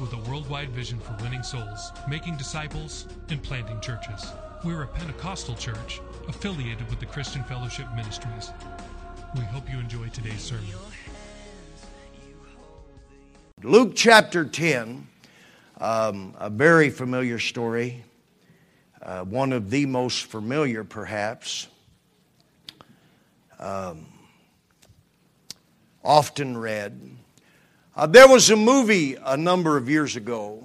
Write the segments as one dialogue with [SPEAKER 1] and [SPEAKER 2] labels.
[SPEAKER 1] With
[SPEAKER 2] a worldwide vision for winning souls, making disciples, and planting churches. We're a Pentecostal church affiliated with the Christian Fellowship Ministries. We hope you enjoy today's sermon.
[SPEAKER 3] Luke chapter 10, um, a very familiar story, uh, one of the most familiar perhaps, um, often read. Uh, there was a movie a number of years ago,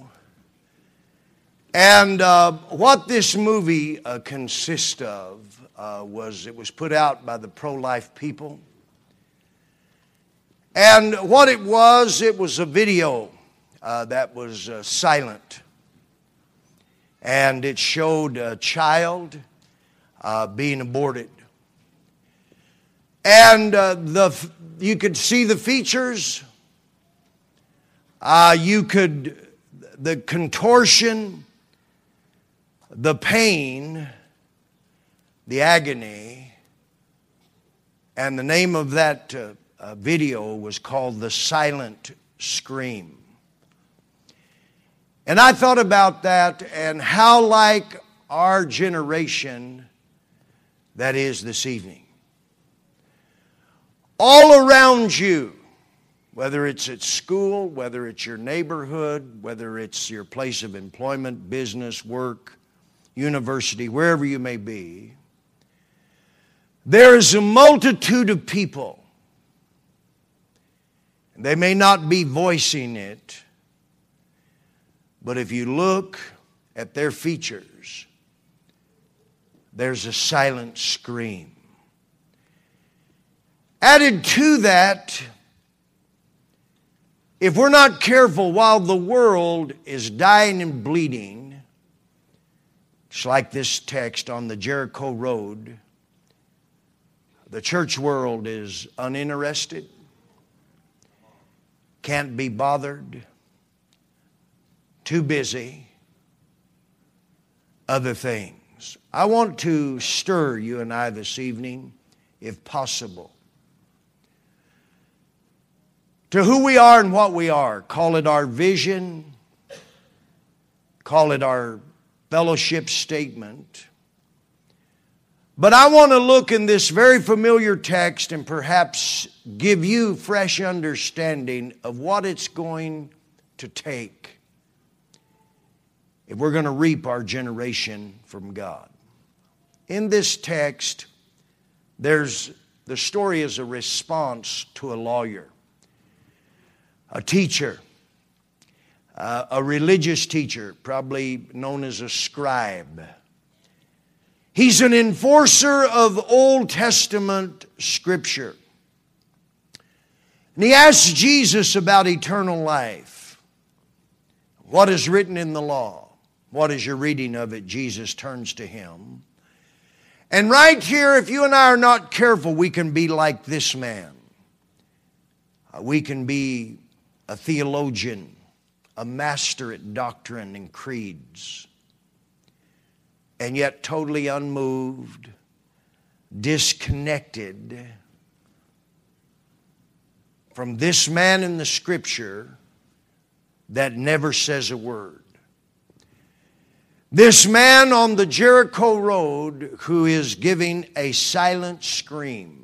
[SPEAKER 3] and uh, what this movie uh, consists of uh, was it was put out by the pro life people. And what it was, it was a video uh, that was uh, silent. And it showed a child being aborted. And the, you could see the features. Uh, you could, the contortion, the pain, the agony. And the name of that uh, uh, video was called The Silent Scream. And I thought about that and how like our generation that is this evening. All around you, whether it's at school, whether it's your neighborhood, whether it's your place of employment, business, work, university, wherever you may be, there is a multitude of people. They may not be voicing it, but if you look at their features, there's a silent scream. Added to that, if we're not careful while the world is dying and bleeding, it's like this text on the Jericho Road, the church world is uninterested, can't be bothered, too busy, other things. I want to stir you and I this evening, if possible, to who we are and what we are. Call it our vision, call it our fellowship statement. But I want to look in this very familiar text and perhaps give you fresh understanding of what it's going to take if we're going to reap our generation from God. In this text, there's the story is a response to a lawyer, a teacher, uh, a religious teacher, probably known as a scribe. He's an enforcer of Old Testament scripture. And he asks Jesus about eternal life. What is written in the law? What is your reading of it? Jesus turns to him. And right here, if you and I are not careful, we can be like this man. Uh, we can be a theologian, a master at doctrine and creeds, and yet totally unmoved, disconnected from this man in the scripture that never says a word. This man on the Jericho Road who is giving a silent scream.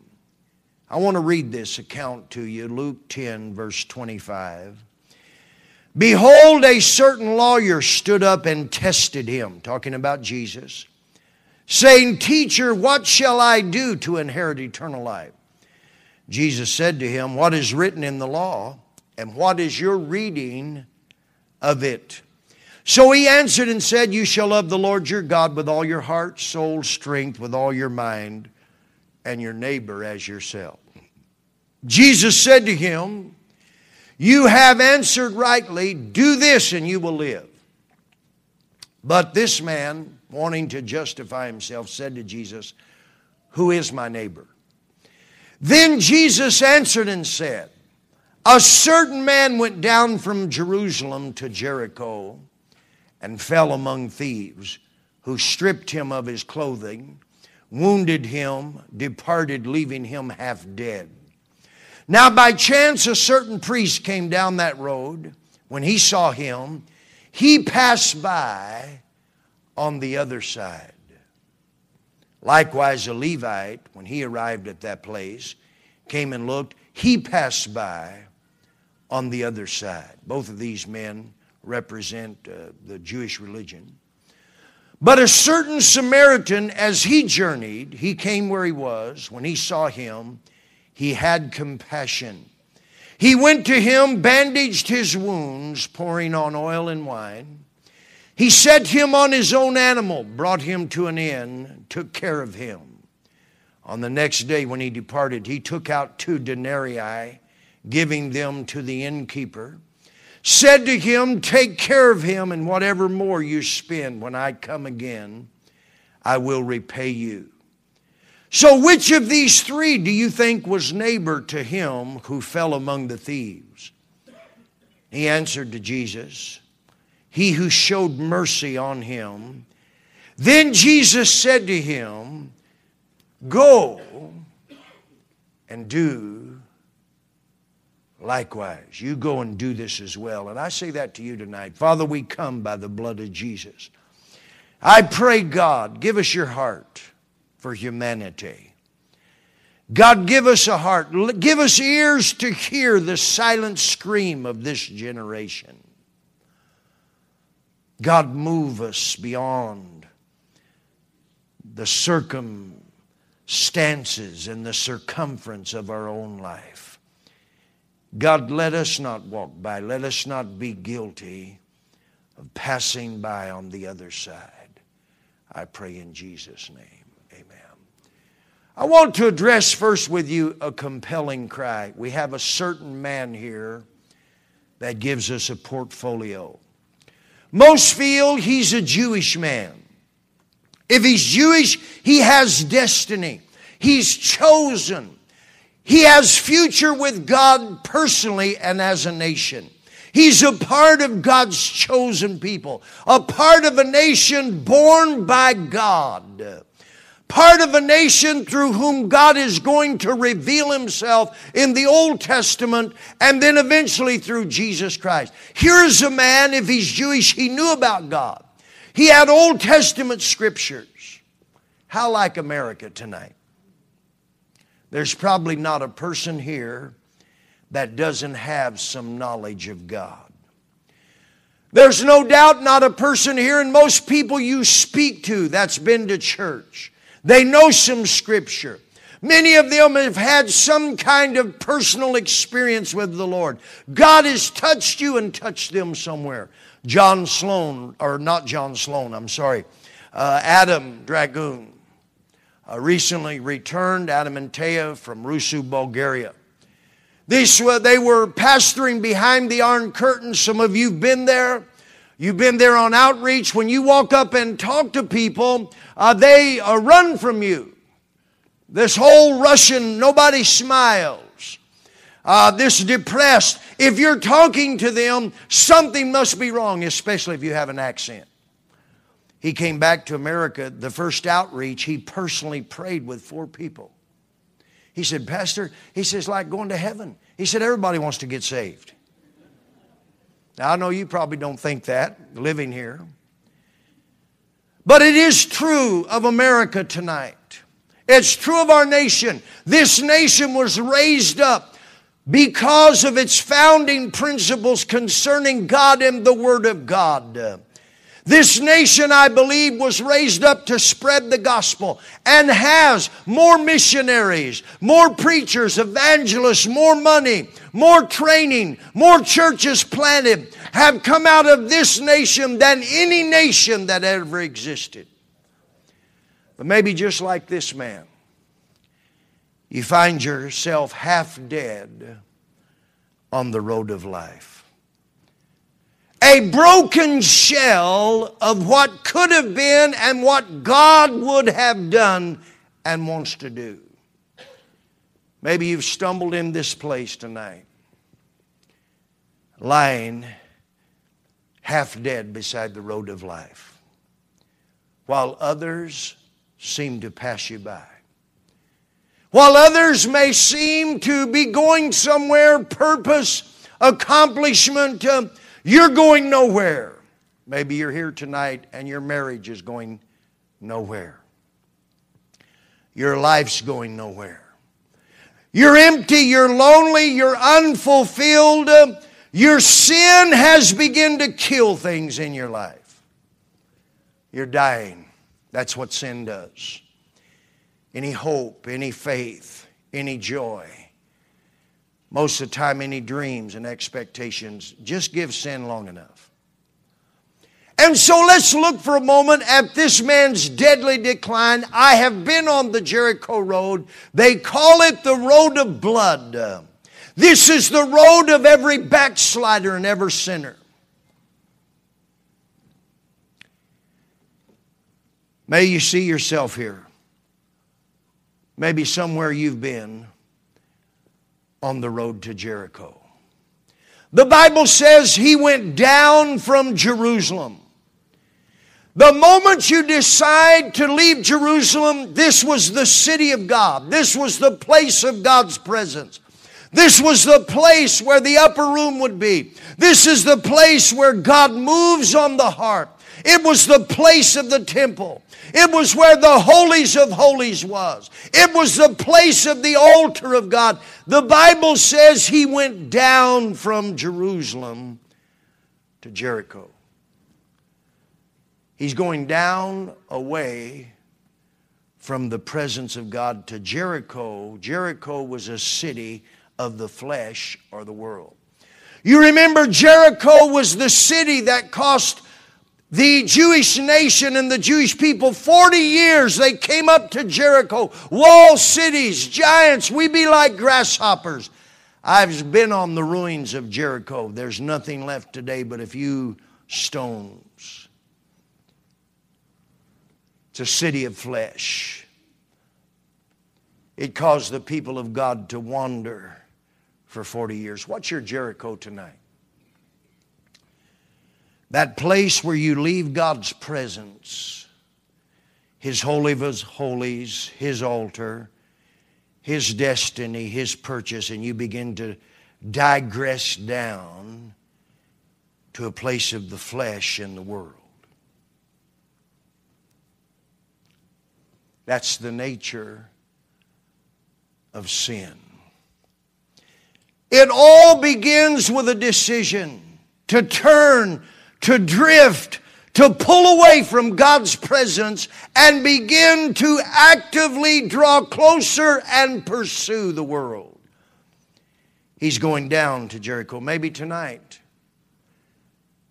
[SPEAKER 3] I want to read this account to you Luke 10, verse 25. Behold, a certain lawyer stood up and tested him, talking about Jesus, saying, Teacher, what shall I do to inherit eternal life? Jesus said to him, What is written in the law, and what is your reading of it? So he answered and said, You shall love the Lord your God with all your heart, soul, strength, with all your mind, and your neighbor as yourself. Jesus said to him, You have answered rightly. Do this and you will live. But this man, wanting to justify himself, said to Jesus, Who is my neighbor? Then Jesus answered and said, A certain man went down from Jerusalem to Jericho and fell among thieves, who stripped him of his clothing, wounded him, departed, leaving him half dead. Now, by chance, a certain priest came down that road. When he saw him, he passed by on the other side. Likewise, a Levite, when he arrived at that place, came and looked. He passed by on the other side. Both of these men represent uh, the Jewish religion. But a certain Samaritan, as he journeyed, he came where he was. When he saw him, he had compassion. He went to him, bandaged his wounds, pouring on oil and wine. He set him on his own animal, brought him to an inn, took care of him. On the next day, when he departed, he took out two denarii, giving them to the innkeeper, said to him, Take care of him, and whatever more you spend when I come again, I will repay you. So, which of these three do you think was neighbor to him who fell among the thieves? He answered to Jesus, He who showed mercy on him. Then Jesus said to him, Go and do likewise. You go and do this as well. And I say that to you tonight. Father, we come by the blood of Jesus. I pray, God, give us your heart for humanity. God, give us a heart. Give us ears to hear the silent scream of this generation. God, move us beyond the circumstances and the circumference of our own life. God, let us not walk by, let us not be guilty of passing by on the other side. I pray in Jesus' name. Amen. I want to address first with you a compelling cry. We have a certain man here that gives us a portfolio. Most feel he's a Jewish man. If he's Jewish, he has destiny. He's chosen. He has future with God personally and as a nation. He's a part of God's chosen people, a part of a nation born by God part of a nation through whom God is going to reveal himself in the Old Testament and then eventually through Jesus Christ. Here's a man, if he's Jewish, he knew about God. He had Old Testament scriptures. How like America tonight? There's probably not a person here that doesn't have some knowledge of God. There's no doubt not a person here, and most people you speak to that's been to church they know some scripture. Many of them have had some kind of personal experience with the Lord. God has touched you and touched them somewhere. John Sloan, or not John Sloan, I'm sorry, uh, Adam Dragoon, uh, recently returned, Adam and from Ruse, Bulgaria. This, uh, they were pastoring behind the Iron Curtain. Some of you have been there. You've been there on outreach. When you walk up and talk to people, uh, they uh, run from you. This whole Russian, nobody smiles. Uh, this depressed. If you're talking to them, something must be wrong, especially if you have an accent. He came back to America, the first outreach, he personally prayed with four people. He said, Pastor, he says, like going to heaven. He said, everybody wants to get saved. Now, I know you probably don't think that living here. But it is true of America tonight. It's true of our nation. This nation was raised up because of its founding principles concerning God and the Word of God. This nation, I believe, was raised up to spread the gospel and has more missionaries, more preachers, evangelists, more money, more training, more churches planted have come out of this nation than any nation that ever existed. But maybe just like this man, you find yourself half dead on the road of life. A broken shell of what could have been and what God would have done and wants to do. Maybe you've stumbled in this place tonight, lying half dead beside the road of life, while others seem to pass you by. While others may seem to be going somewhere, purpose, accomplishment, uh, you're going nowhere. Maybe you're here tonight and your marriage is going nowhere. Your life's going nowhere. You're empty, you're lonely, you're unfulfilled. Your sin has begun to kill things in your life. You're dying. That's what sin does any hope, any faith, any joy. Most of the time, any dreams and expectations. Just give sin long enough. And so let's look for a moment at this man's deadly decline. I have been on the Jericho Road. They call it the Road of Blood. This is the road of every backslider and every sinner. May you see yourself here. Maybe somewhere you've been on the road to Jericho. The Bible says he went down from Jerusalem. The moment you decide to leave Jerusalem, this was the city of God. This was the place of God's presence. This was the place where the upper room would be. This is the place where God moves on the heart. It was the place of the temple. It was where the holies of holies was. It was the place of the altar of God. The Bible says he went down from Jerusalem to Jericho. He's going down away from the presence of God to Jericho. Jericho was a city of the flesh or the world. You remember Jericho was the city that cost the Jewish nation and the Jewish people, 40 years they came up to Jericho, wall cities, giants, we be like grasshoppers. I've been on the ruins of Jericho. There's nothing left today but a few stones. It's a city of flesh. It caused the people of God to wander for 40 years. What's your Jericho tonight? That place where you leave God's presence, His holy of holies, His altar, His destiny, His purchase, and you begin to digress down to a place of the flesh and the world. That's the nature of sin. It all begins with a decision to turn to drift, to pull away from God's presence and begin to actively draw closer and pursue the world. He's going down to Jericho. Maybe tonight.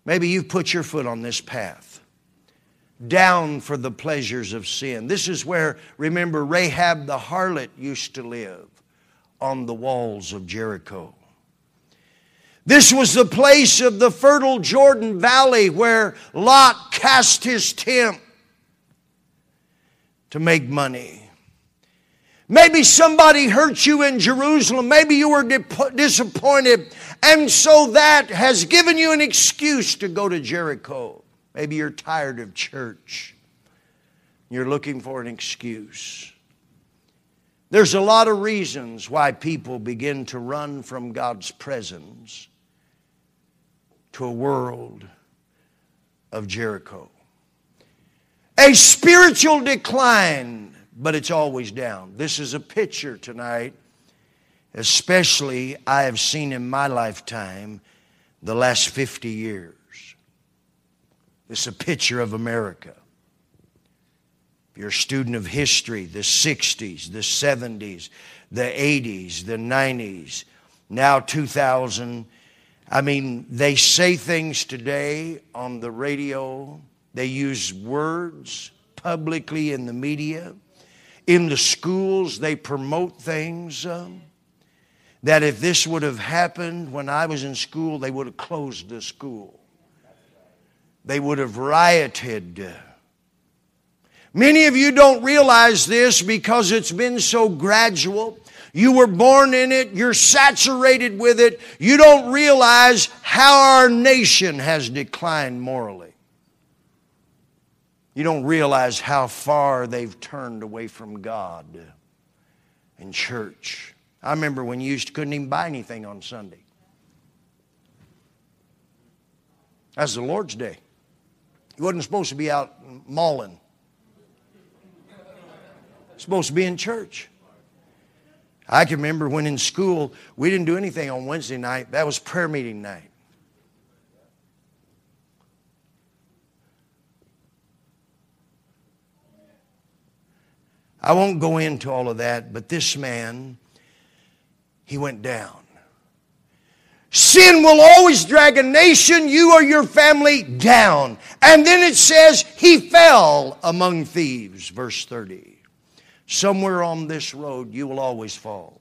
[SPEAKER 3] Maybe you've put your foot on this path. Down for the pleasures of sin. This is where, remember, Rahab the harlot used to live on the walls of Jericho. This was the place of the fertile Jordan Valley where Lot cast his tent to make money. Maybe somebody hurt you in Jerusalem. Maybe you were disappointed. And so that has given you an excuse to go to Jericho. Maybe you're tired of church. You're looking for an excuse. There's a lot of reasons why people begin to run from God's presence to a world of Jericho. A spiritual decline, but it's always down. This is a picture tonight, especially I have seen in my lifetime the last 50 years. It's a picture of America. If you're a student of history, the 60s, the 70s, the 80s, the 90s, now 2000 I mean, they say things today on the radio, they use words publicly in the media, in the schools, they promote things. Um, that if this would have happened when I was in school, they would have closed the school. They would have rioted. Many of you don't realize this because it's been so gradual. You were born in it, you're saturated with it. You don't realize how our nation has declined morally. You don't realize how far they've turned away from God and church. I remember when you used to couldn't even buy anything on Sunday. That's the Lord's Day. You wasn't supposed to be out mauling. Supposed to be in church. I can remember when in school we didn't do anything on Wednesday night. That was prayer meeting night. I won't go into all of that, but this man, he went down. Sin will always drag a nation, you or your family, down. And then it says, He fell among thieves, verse 30. Somewhere on this road, you will always fall.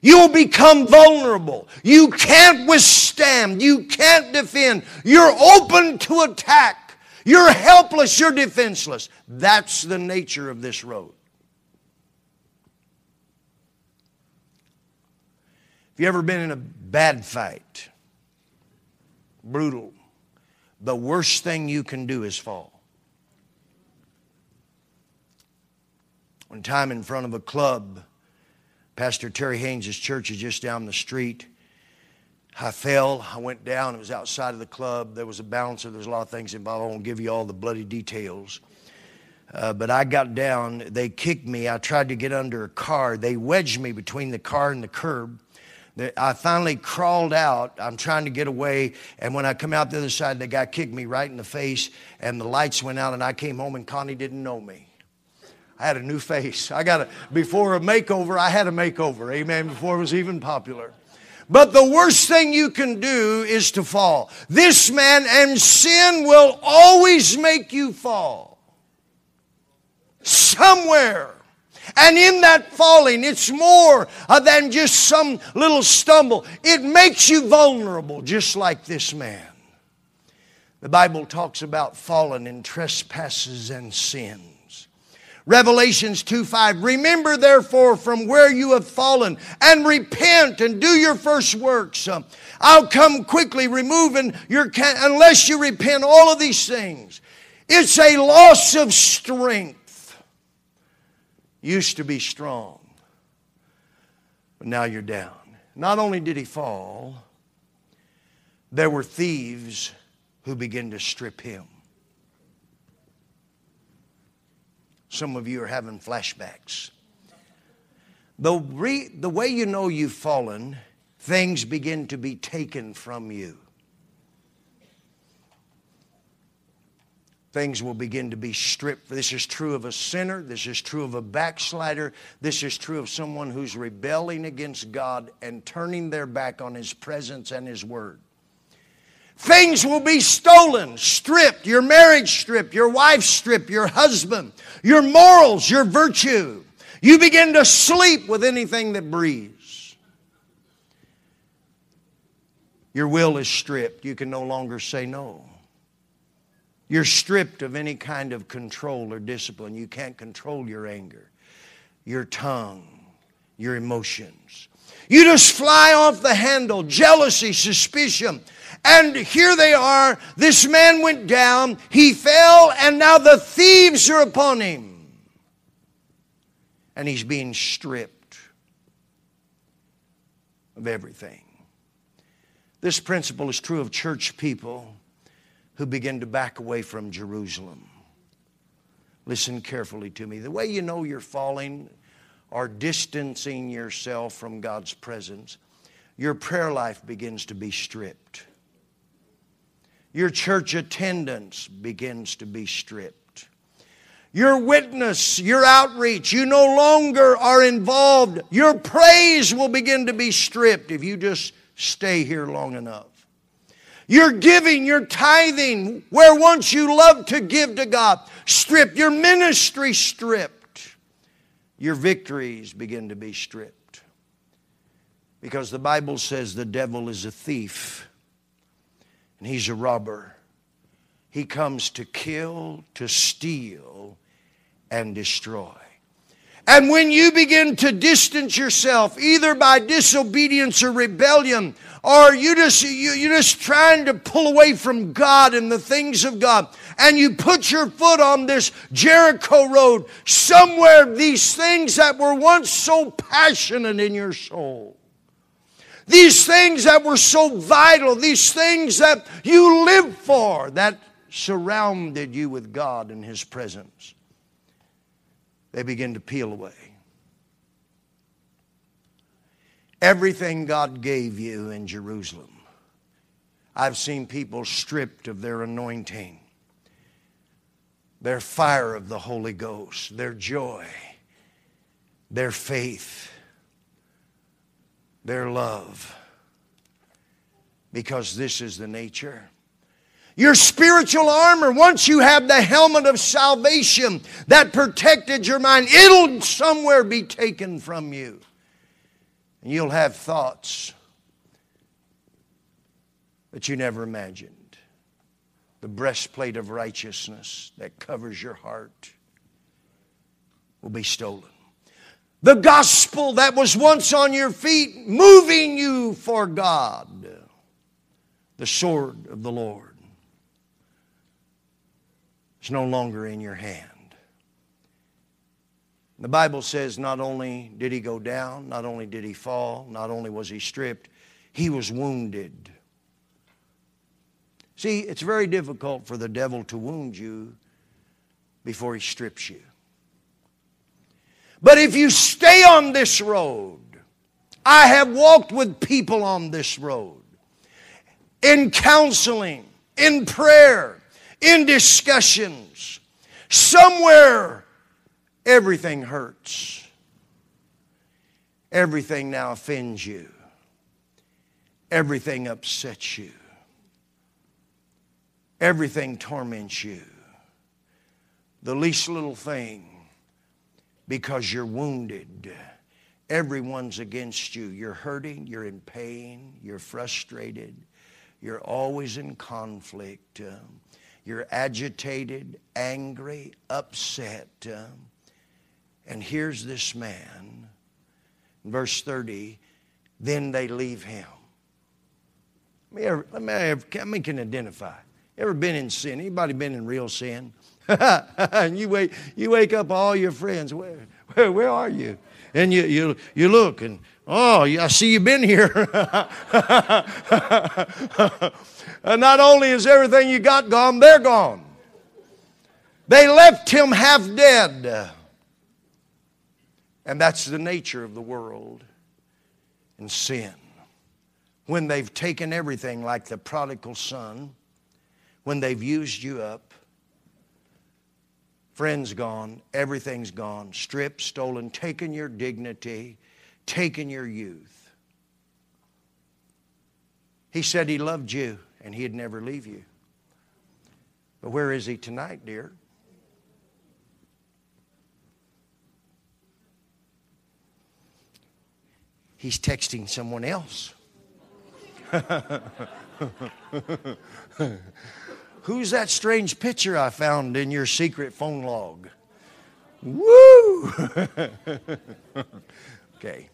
[SPEAKER 3] You will become vulnerable. You can't withstand. You can't defend. You're open to attack. You're helpless. You're defenseless. That's the nature of this road. Have you ever been in a bad fight? Brutal. The worst thing you can do is fall. One time in front of a club, Pastor Terry Haynes' church is just down the street. I fell. I went down. It was outside of the club. There was a bouncer. There's a lot of things involved. I won't give you all the bloody details. Uh, but I got down. They kicked me. I tried to get under a car. They wedged me between the car and the curb. I finally crawled out. I'm trying to get away. And when I come out the other side, the guy kicked me right in the face, and the lights went out, and I came home, and Connie didn't know me. I had a new face. I got a, before a makeover, I had a makeover. Amen. Before it was even popular. But the worst thing you can do is to fall. This man and sin will always make you fall. Somewhere. And in that falling, it's more uh, than just some little stumble. It makes you vulnerable, just like this man. The Bible talks about falling in trespasses and sins. Revelations 2 5. Remember therefore from where you have fallen and repent and do your first works. Uh, I'll come quickly removing your, can- unless you repent, all of these things. It's a loss of strength used to be strong, but now you're down. Not only did he fall, there were thieves who began to strip him. Some of you are having flashbacks. The, re, the way you know you've fallen, things begin to be taken from you. things will begin to be stripped. This is true of a sinner. This is true of a backslider. This is true of someone who's rebelling against God and turning their back on His presence and His Word. Things will be stolen, stripped, your marriage stripped, your wife stripped, your husband, your morals, your virtue. You begin to sleep with anything that breathes. Your will is stripped. You can no longer say no. You're stripped of any kind of control or discipline. You can't control your anger, your tongue, your emotions. You just fly off the handle, jealousy, suspicion. And here they are. This man went down, he fell, and now the thieves are upon him. And he's being stripped of everything. This principle is true of church people who begin to back away from Jerusalem. Listen carefully to me. The way you know you're falling or distancing yourself from God's presence, your prayer life begins to be stripped. Your church attendance begins to be stripped. Your witness, your outreach, you no longer are involved. Your praise will begin to be stripped if you just stay here long enough. Your giving, your tithing, where once you loved to give to God, stripped. Your ministry stripped. Your victories begin to be stripped. Because the Bible says the devil is a thief and he's a robber. He comes to kill, to steal, and destroy. And when you begin to distance yourself, either by disobedience or rebellion, or you just you, you're just trying to pull away from God and the things of God, and you put your foot on this Jericho road, somewhere these things that were once so passionate in your soul, these things that were so vital, these things that you lived for, that surrounded you with God and His presence, they begin to peel away. Everything God gave you in Jerusalem. I've seen people stripped of their anointing, their fire of the Holy Ghost, their joy, their faith, their love, because this is the nature. Your spiritual armor, once you have the helmet of salvation that protected your mind, it'll somewhere be taken from you. And you'll have thoughts that you never imagined. The breastplate of righteousness that covers your heart will be stolen. The gospel that was once on your feet, moving you for God. The sword of the Lord is no longer in your hand. The Bible says not only did he go down, not only did he fall, not only was he stripped, he was wounded. See, it's very difficult for the devil to wound you before he strips you. But if you stay on this road, I have walked with people on this road in counseling, in prayer, in discussions. Somewhere, everything hurts. Everything now offends you. Everything upsets you. Everything torments you. The least little thing, because you're wounded. Everyone's against you. You're hurting, you're in pain, you're frustrated, you're always in conflict. You're agitated, angry, upset. Uh, and here's this man, verse 30, then they leave him. Let me, ever, let me, ever, how many can identify? Ever been in sin? Anybody been in real sin? and you wake, you wake up all your friends, where, where, where are you? And you, you, you look and, oh, I see you've been here. and not only is everything you got gone, they're gone. They left him half dead. And that's the nature of the world and sin. When they've taken everything like the prodigal son, when they've used you up, friends gone, everything's gone, stripped, stolen, taken your dignity, taken your youth. He said he loved you and he'd never leave you. But where is he tonight, dear? He's texting someone else. Who's that strange picture I found in your secret phone log? Woo! okay.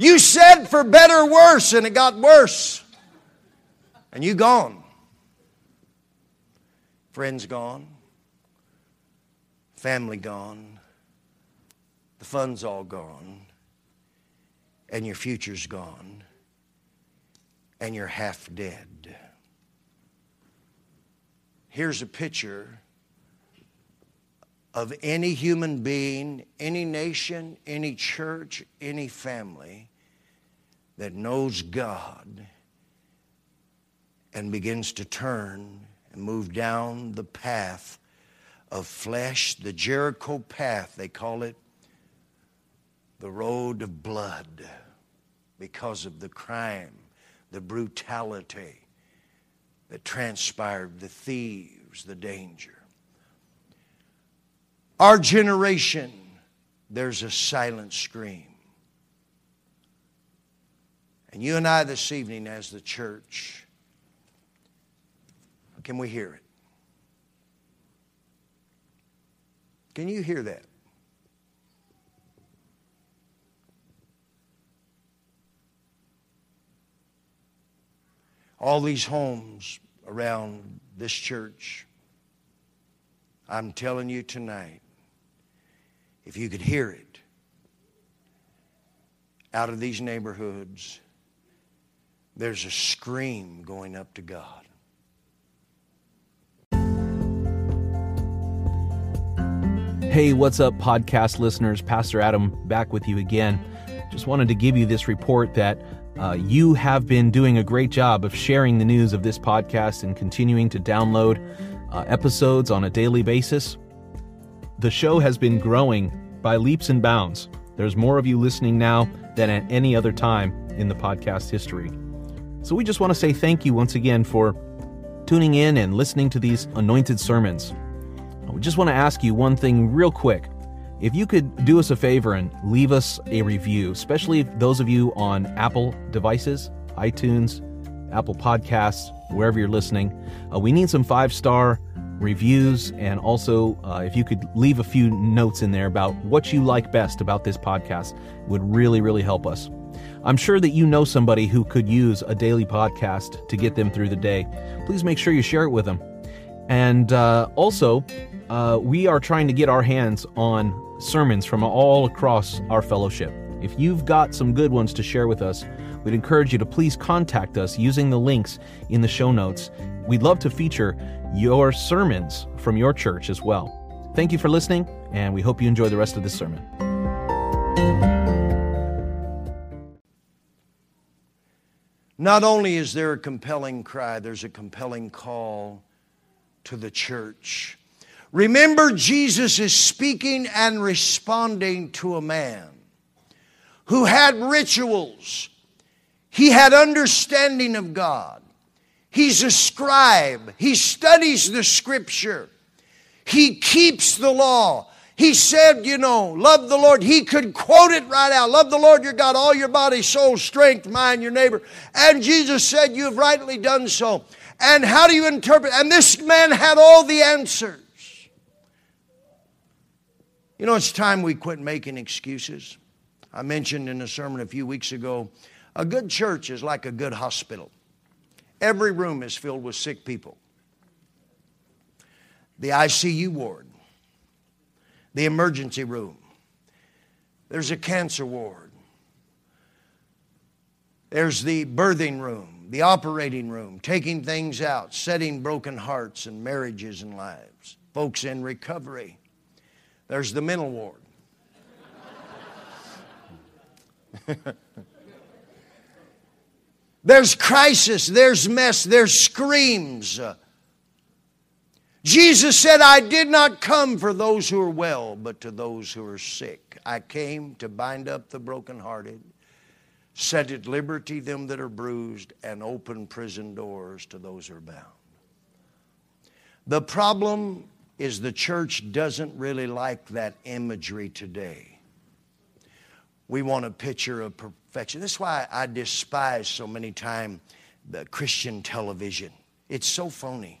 [SPEAKER 3] You said for better or worse, and it got worse. And you gone. Friends gone. Family gone. The fun's all gone. And your future's gone. And you're half dead. Here's a picture of any human being, any nation, any church, any family that knows God and begins to turn and move down the path of flesh, the Jericho path, they call it the road of blood because of the crime, the brutality that transpired, the thieves, the danger. Our generation, there's a silent scream. And you and I this evening, as the church, can we hear it? Can you hear that? All these homes around this church, I'm telling you tonight, if you could hear it out of these neighborhoods, there's a scream going up to God.
[SPEAKER 4] Hey, what's up, podcast listeners? Pastor Adam back with you again. Just wanted to give you this report that uh, you have been doing a great job of sharing the news of this podcast and continuing to download uh, episodes on a daily basis. The show has been growing by leaps and bounds. There's more of you listening now than at any other time in the podcast history. So we just want to say thank you once again for tuning in and listening to these anointed sermons. We just want to ask you one thing real quick. If you could do us a favor and leave us a review, especially those of you on Apple devices, iTunes, Apple Podcasts, wherever you're listening, uh, we need some five star reviews. And also, uh, if you could leave a few notes in there about what you like best about this podcast, would really, really help us. I'm sure that you know somebody who could use a daily podcast to get them through the day. Please make sure you share it with them. And uh, also, uh, we are trying to get our hands on sermons from all across our fellowship. If you've got some good ones to share with us, we'd encourage you to please contact us using the links in the show notes. We'd love to feature your sermons from your church as well. Thank you for listening, and we hope you enjoy the rest of this sermon.
[SPEAKER 3] Not only is there a compelling cry, there's a compelling call to the church. Remember, Jesus is speaking and responding to a man who had rituals. He had understanding of God. He's a scribe. He studies the scripture. He keeps the law. He said, you know, love the Lord. He could quote it right out. Love the Lord your God, all your body, soul, strength, mind, your neighbor. And Jesus said, You have rightly done so. And how do you interpret? And this man had all the answers. You know, it's time we quit making excuses. I mentioned in a sermon a few weeks ago a good church is like a good hospital. Every room is filled with sick people. The ICU ward, the emergency room, there's a cancer ward, there's the birthing room, the operating room, taking things out, setting broken hearts and marriages and lives, folks in recovery. There's the mental ward. there's crisis, there's mess, there's screams. Jesus said, I did not come for those who are well, but to those who are sick. I came to bind up the brokenhearted, set at liberty them that are bruised, and open prison doors to those who are bound. The problem is the church doesn't really like that imagery today. We want a picture of perfection. That's why I despise so many times the Christian television. It's so phony.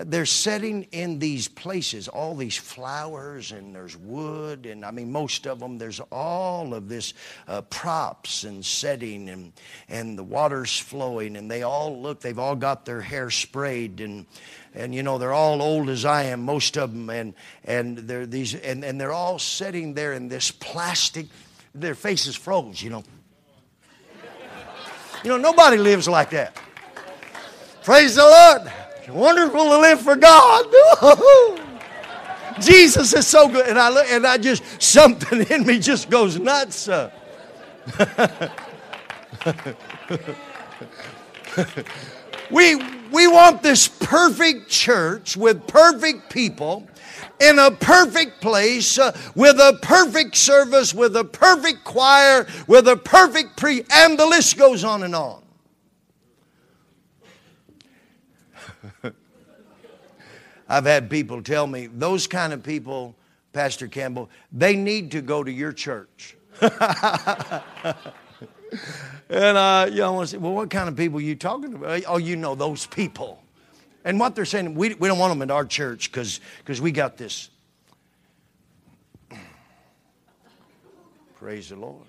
[SPEAKER 3] They're setting in these places all these flowers and there's wood and I mean most of them there's all of this uh, props and setting and and the water's flowing and they all look they've all got their hair sprayed and and you know they're all old as I am most of them and and they're these and, and they're all sitting there in this plastic their faces froze you know. You know nobody lives like that. Praise the Lord wonderful to live for God. Jesus is so good. And I look and I just something in me just goes nuts. We we want this perfect church with perfect people in a perfect place uh, with a perfect service with a perfect choir with a perfect pre and the list goes on and on I've had people tell me, those kind of people, Pastor Campbell, they need to go to your church. and uh, you know, I want to say, well, what kind of people are you talking about? Oh, you know those people. And what they're saying, we, we don't want them in our church because because we got this. Praise the Lord.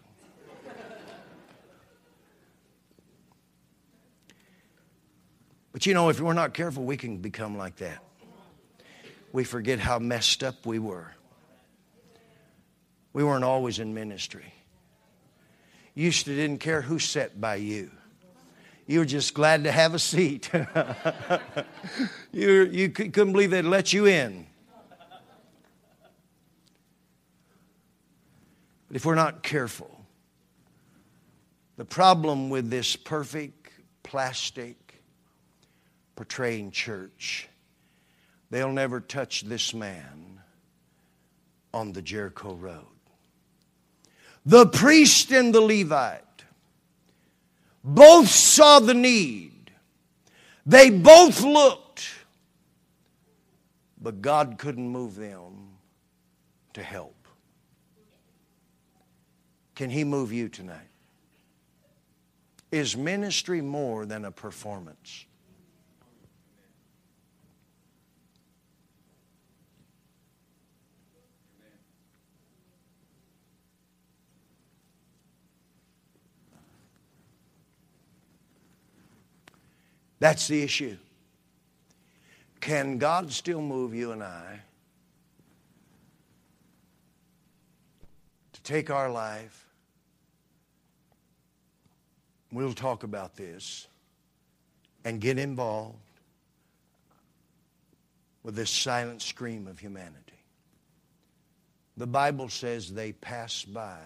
[SPEAKER 3] But you know, if we're not careful, we can become like that. We forget how messed up we were. We weren't always in ministry. You used to didn't care who sat by you. You were just glad to have a seat. you, you couldn't believe they'd let you in. But if we're not careful, the problem with this perfect plastic portraying church, they'll never touch this man on the Jericho Road. The priest and the Levite both saw the need. They both looked, but God couldn't move them to help. Can He move you tonight? Is ministry more than a performance? That's the issue. Can God still move you and I to take our life? We'll talk about this and get involved with this silent scream of humanity. The Bible says they pass by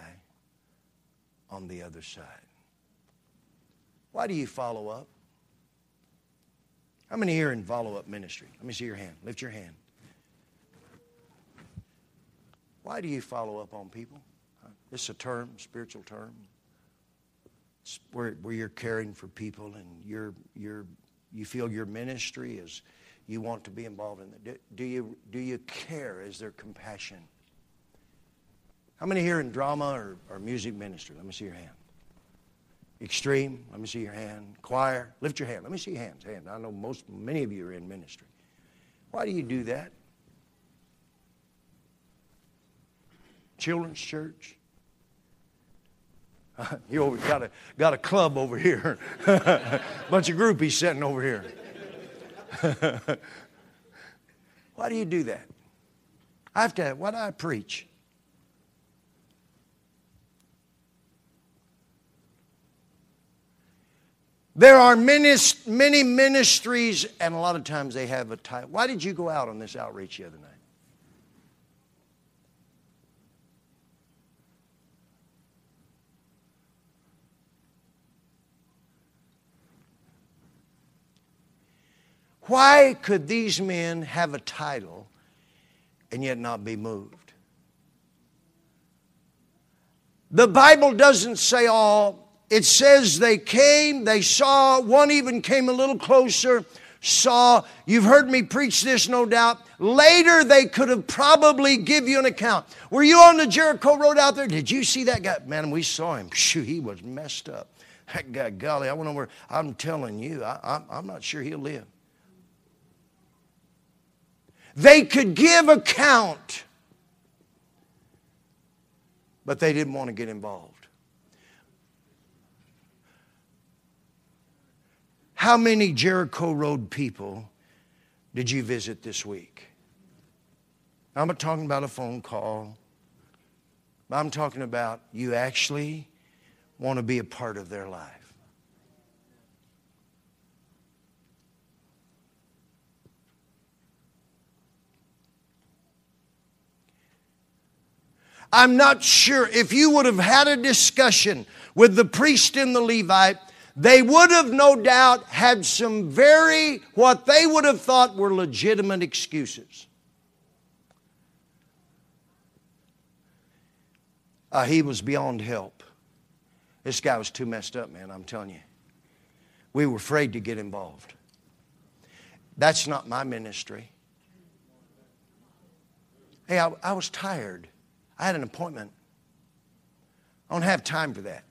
[SPEAKER 3] on the other side. Why do you follow up? How many here in follow up ministry? Let me see your hand. Lift your hand. Why do you follow up on people? It's a term, spiritual term. It's where, where you're caring for people and you're, you're, you feel your ministry is you want to be involved in it. Do, do, you, do you care? Is there compassion? How many here in drama or, or music ministry? Let me see your hand. Extreme, let me see your hand. Choir, lift your hand. Let me see your hands. Hand. I know most, many of you are in ministry. Why do you do that? Children's church. you over got a got a club over here. Bunch of groupies sitting over here. Why do you do that? I have to. Why do I preach? There are many, many ministries, and a lot of times they have a title. Why did you go out on this outreach the other night? Why could these men have a title and yet not be moved? The Bible doesn't say all it says they came, they saw, one even came a little closer, saw. You've heard me preach this, no doubt. Later, they could have probably give you an account. Were you on the Jericho Road out there? Did you see that guy? Man, we saw him. Shoot, he was messed up. That guy, golly, I went over. I'm telling you, I, I'm not sure he'll live. They could give account, but they didn't want to get involved. How many Jericho Road people did you visit this week? I'm not talking about a phone call. I'm talking about you actually want to be a part of their life. I'm not sure if you would have had a discussion with the priest and the Levite they would have no doubt had some very, what they would have thought were legitimate excuses. Uh, he was beyond help. This guy was too messed up, man, I'm telling you. We were afraid to get involved. That's not my ministry. Hey, I, I was tired. I had an appointment. I don't have time for that.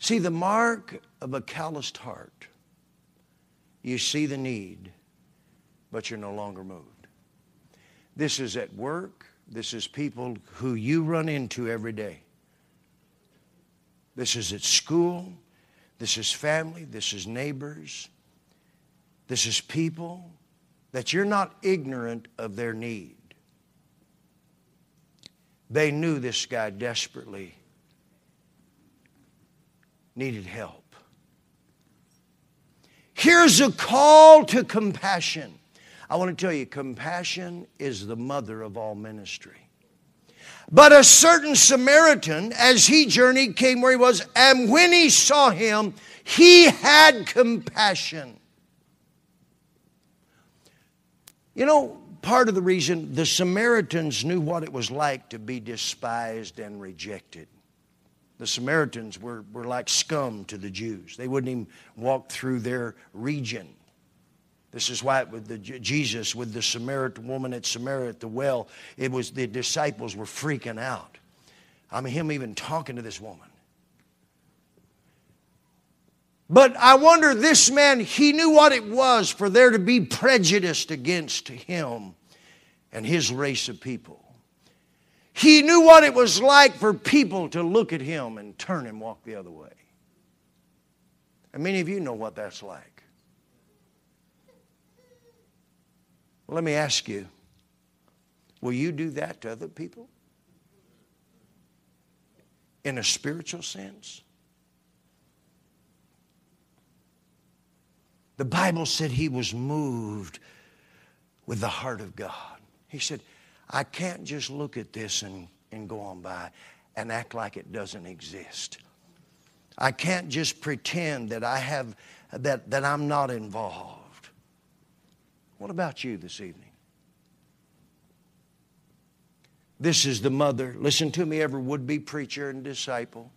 [SPEAKER 3] See, the mark of a calloused heart, you see the need, but you're no longer moved. This is at work. This is people who you run into every day. This is at school. This is family. This is neighbors. This is people that you're not ignorant of their need. They knew this guy desperately needed help. Here's a call to compassion. I want to tell you, compassion is the mother of all ministry. But a certain Samaritan, as he journeyed, came where he was, and when he saw him, he had compassion. You know, part of the reason the Samaritans knew what it was like to be despised and rejected. The Samaritans were, were like scum to the Jews. They wouldn't even walk through their region. This is why with the, Jesus, with the Samaritan woman at Samaria at the well, it was the disciples were freaking out. I mean, him even talking to this woman. But I wonder, this man, he knew what it was for there to be prejudiced against him and his race of people. He knew what it was like for people to look at him and turn and walk the other way. And many of you know what that's like. Well, let me ask you will you do that to other people? In a spiritual sense? The Bible said he was moved with the heart of God. He said, I can't just look at this and, and go on by and act like it doesn't exist. I can't just pretend that I have that, that I'm not involved. What about you this evening? This is the mother. Listen to me, every would be preacher and disciple.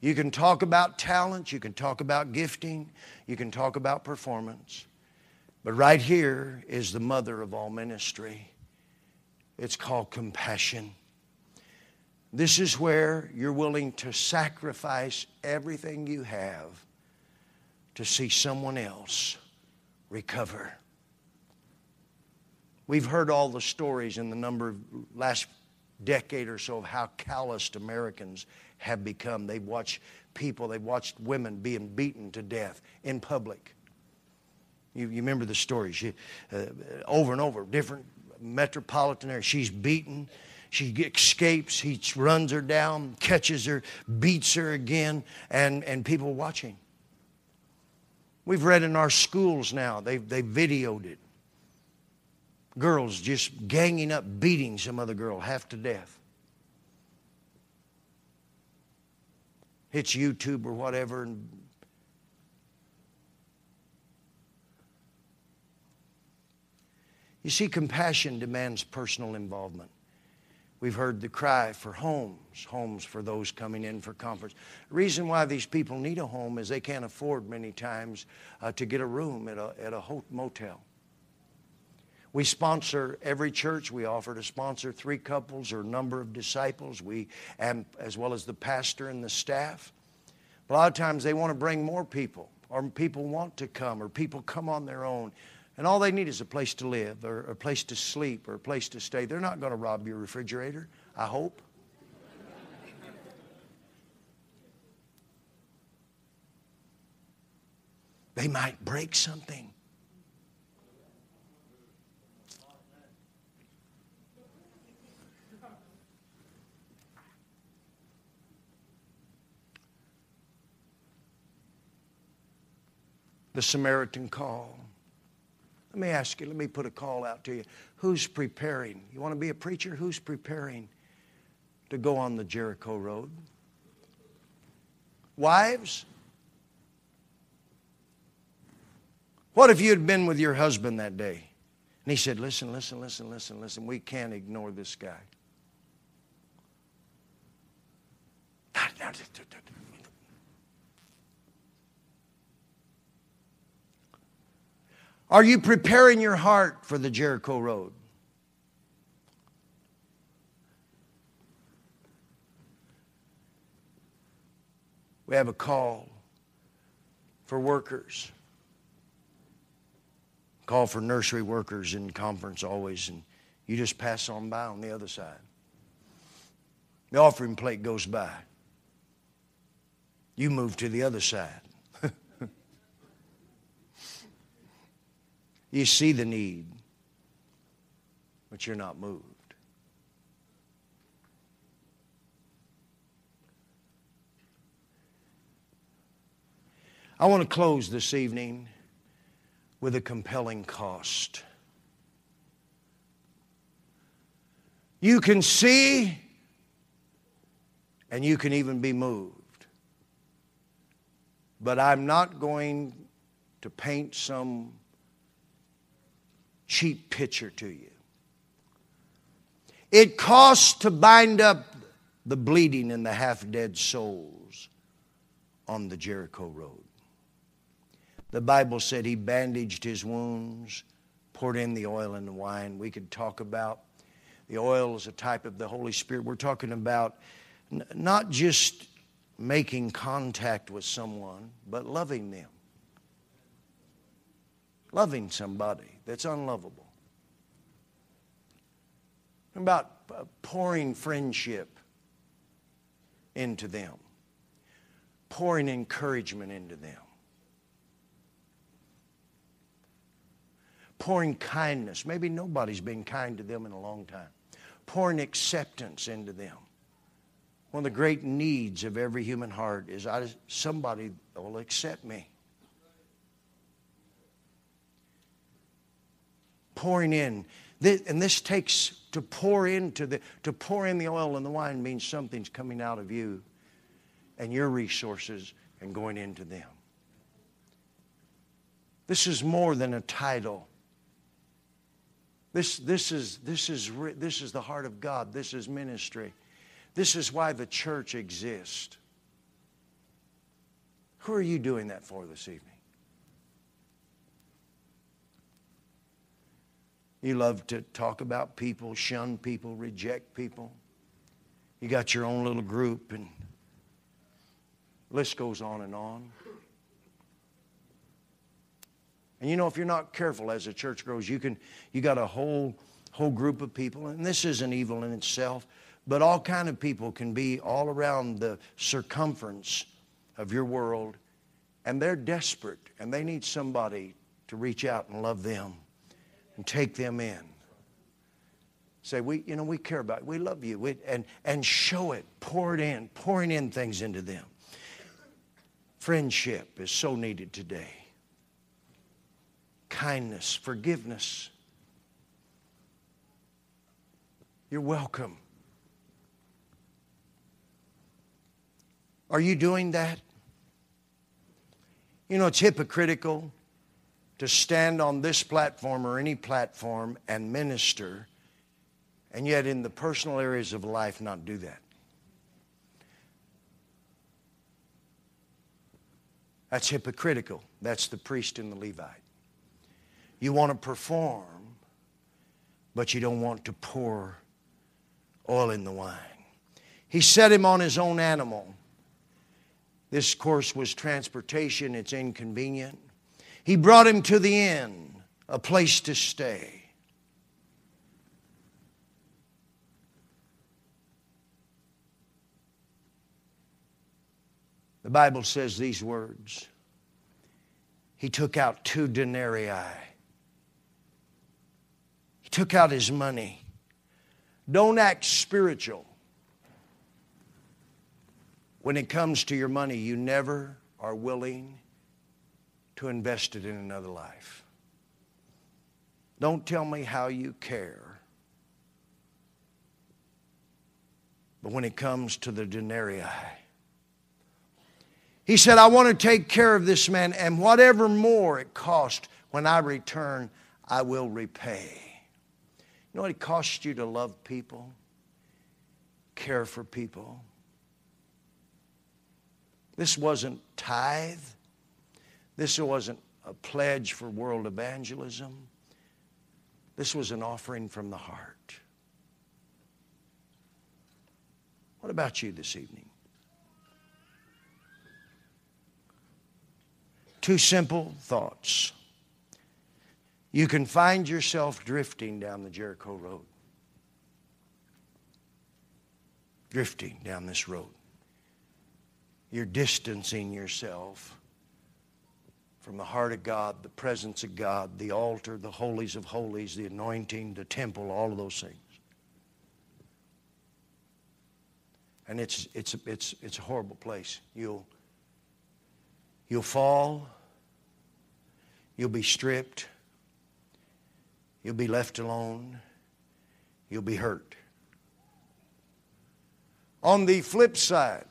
[SPEAKER 3] You can talk about talent, you can talk about gifting, you can talk about performance. But right here is the mother of all ministry. It's called compassion. This is where you're willing to sacrifice everything you have to see someone else recover. We've heard all the stories in the number of last decade or so of how calloused Americans have become. They've watched people, they've watched women being beaten to death in public. You, you remember the stories she, uh, over and over, different metropolitan area. She's beaten. She escapes. He runs her down, catches her, beats her again, and, and people watching. We've read in our schools now, they've, they've videoed it. Girls just ganging up, beating some other girl half to death. hits YouTube or whatever and You see, compassion demands personal involvement. We've heard the cry for homes, homes for those coming in for conference. The reason why these people need a home is they can't afford many times uh, to get a room at a, at a motel. We sponsor every church. We offer to sponsor three couples or number of disciples, we, and, as well as the pastor and the staff. A lot of times they want to bring more people, or people want to come, or people come on their own. And all they need is a place to live, or a place to sleep, or a place to stay. They're not going to rob your refrigerator, I hope. They might break something. the Samaritan call. Let me ask you, let me put a call out to you. Who's preparing? You want to be a preacher? Who's preparing to go on the Jericho road? Wives? What if you had been with your husband that day? And he said, Listen, listen, listen, listen, listen, we can't ignore this guy. Are you preparing your heart for the Jericho road? We have a call for workers. Call for nursery workers in conference always, and you just pass on by on the other side. The offering plate goes by. You move to the other side. You see the need, but you're not moved. I want to close this evening with a compelling cost. You can see and you can even be moved. But I'm not going to paint some cheap picture to you. It costs to bind up the bleeding and the half dead souls on the Jericho Road. The Bible said he bandaged his wounds, poured in the oil and the wine. We could talk about the oil as a type of the Holy Spirit. We're talking about n- not just making contact with someone, but loving them. Loving somebody that's unlovable. About uh, pouring friendship into them, pouring encouragement into them. pouring kindness. Maybe nobody's been kind to them in a long time. Pouring acceptance into them. One of the great needs of every human heart is I, somebody will accept me. Pouring in. And this takes to pour into the to pour in the oil and the wine means something's coming out of you and your resources and going into them. This is more than a title. This, this, is, this, is, this is the heart of God. This is ministry. This is why the church exists. Who are you doing that for this evening? You love to talk about people, shun people, reject people. You got your own little group, and list goes on and on. And you know, if you're not careful as the church grows, you can you got a whole whole group of people, and this isn't evil in itself, but all kind of people can be all around the circumference of your world, and they're desperate and they need somebody to reach out and love them and take them in. Say, we, you know, we care about, it. we love you, we, and, and show it, pour it in, pouring in things into them. Friendship is so needed today kindness, forgiveness. You're welcome. Are you doing that? You know, it's hypocritical to stand on this platform or any platform and minister, and yet in the personal areas of life not do that. That's hypocritical. That's the priest and the Levite. You want to perform, but you don't want to pour oil in the wine. He set him on his own animal. This course was transportation, it's inconvenient. He brought him to the inn, a place to stay. The Bible says these words He took out two denarii he took out his money. Don't act spiritual. When it comes to your money, you never are willing to invest it in another life. Don't tell me how you care. But when it comes to the denarii, he said, I want to take care of this man, and whatever more it cost, when I return, I will repay. You know what it costs you to love people, care for people? This wasn't tithe. This wasn't a pledge for world evangelism. This was an offering from the heart. What about you this evening? Two simple thoughts. You can find yourself drifting down the Jericho Road. Drifting down this road. You're distancing yourself from the heart of God, the presence of God, the altar, the holies of holies, the anointing, the temple, all of those things. And it's, it's, it's, it's a horrible place. You'll, you'll fall, you'll be stripped, you'll be left alone, you'll be hurt. On the flip side,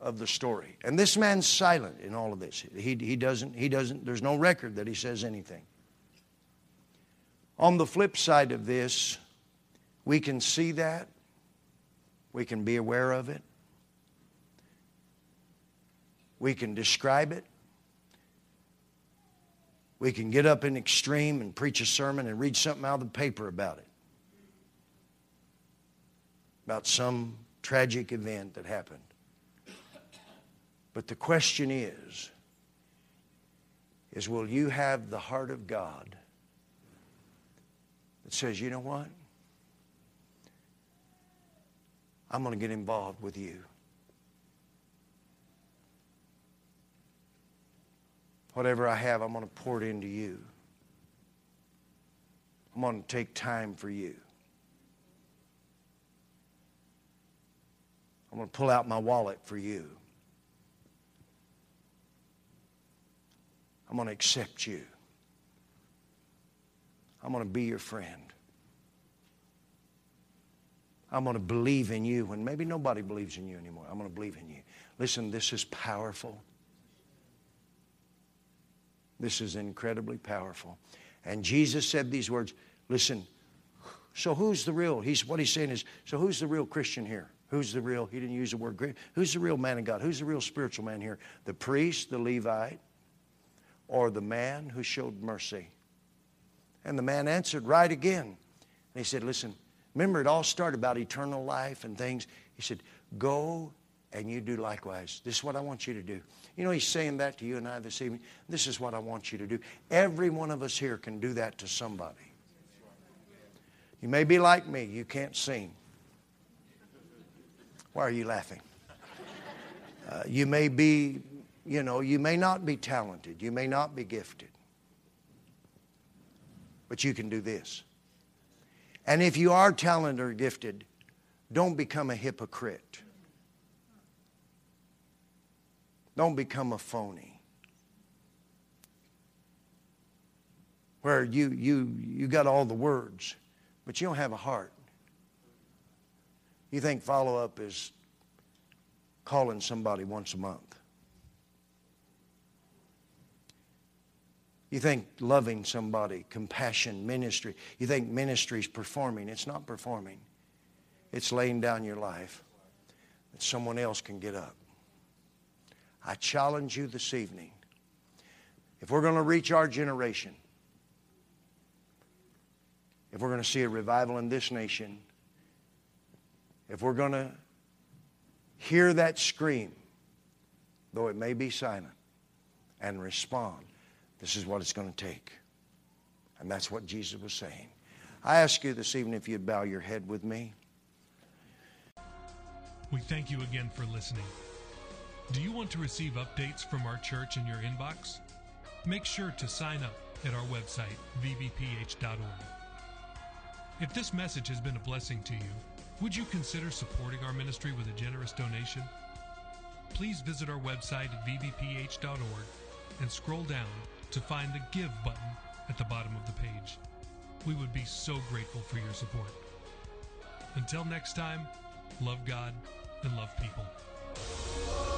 [SPEAKER 3] of the story. And this man's silent in all of this. He, he doesn't, he doesn't, there's no record that he says anything. On the flip side of this, we can see that. We can be aware of it. We can describe it. We can get up in extreme and preach a sermon and read something out of the paper about it. About some tragic event that happened. But the question is, is will you have the heart of God that says, you know what? I'm going to get involved with you. Whatever I have, I'm going to pour it into you. I'm going to take time for you. I'm going to pull out my wallet for you. I'm going to accept you. I'm going to be your friend. I'm going to believe in you when maybe nobody believes in you anymore. I'm going to believe in you. Listen, this is powerful. This is incredibly powerful. And Jesus said these words Listen, so who's the real? He's, what he's saying is, so who's the real Christian here? Who's the real? He didn't use the word great. Who's the real man of God? Who's the real spiritual man here? The priest, the Levite, or the man who showed mercy? And the man answered right again. And he said, Listen, remember it all started about eternal life and things. He said, Go and you do likewise. This is what I want you to do. You know, he's saying that to you and I this evening. This is what I want you to do. Every one of us here can do that to somebody. You may be like me, you can't sing. Why are you laughing? Uh, you may be you know, you may not be talented, you may not be gifted, but you can do this. And if you are talented or gifted, don't become a hypocrite. Don't become a phony. Where you, you, you got all the words, but you don't have a heart. You think follow up is calling somebody once a month. You think loving somebody, compassion, ministry. You think ministry is performing. It's not performing, it's laying down your life that someone else can get up. I challenge you this evening. If we're going to reach our generation, if we're going to see a revival in this nation, if we're going to hear that scream, though it may be silent, and respond, this is what it's going to take. And that's what Jesus was saying. I ask you this evening if you'd bow your head with me.
[SPEAKER 2] We thank you again for listening. Do you want to receive updates from our church in your inbox? Make sure to sign up at our website, vbph.org. If this message has been a blessing to you, would you consider supporting our ministry with a generous donation? Please visit our website at vbph.org and scroll down to find the Give button at the bottom of the page. We would be so grateful for your support. Until next time, love God and love people.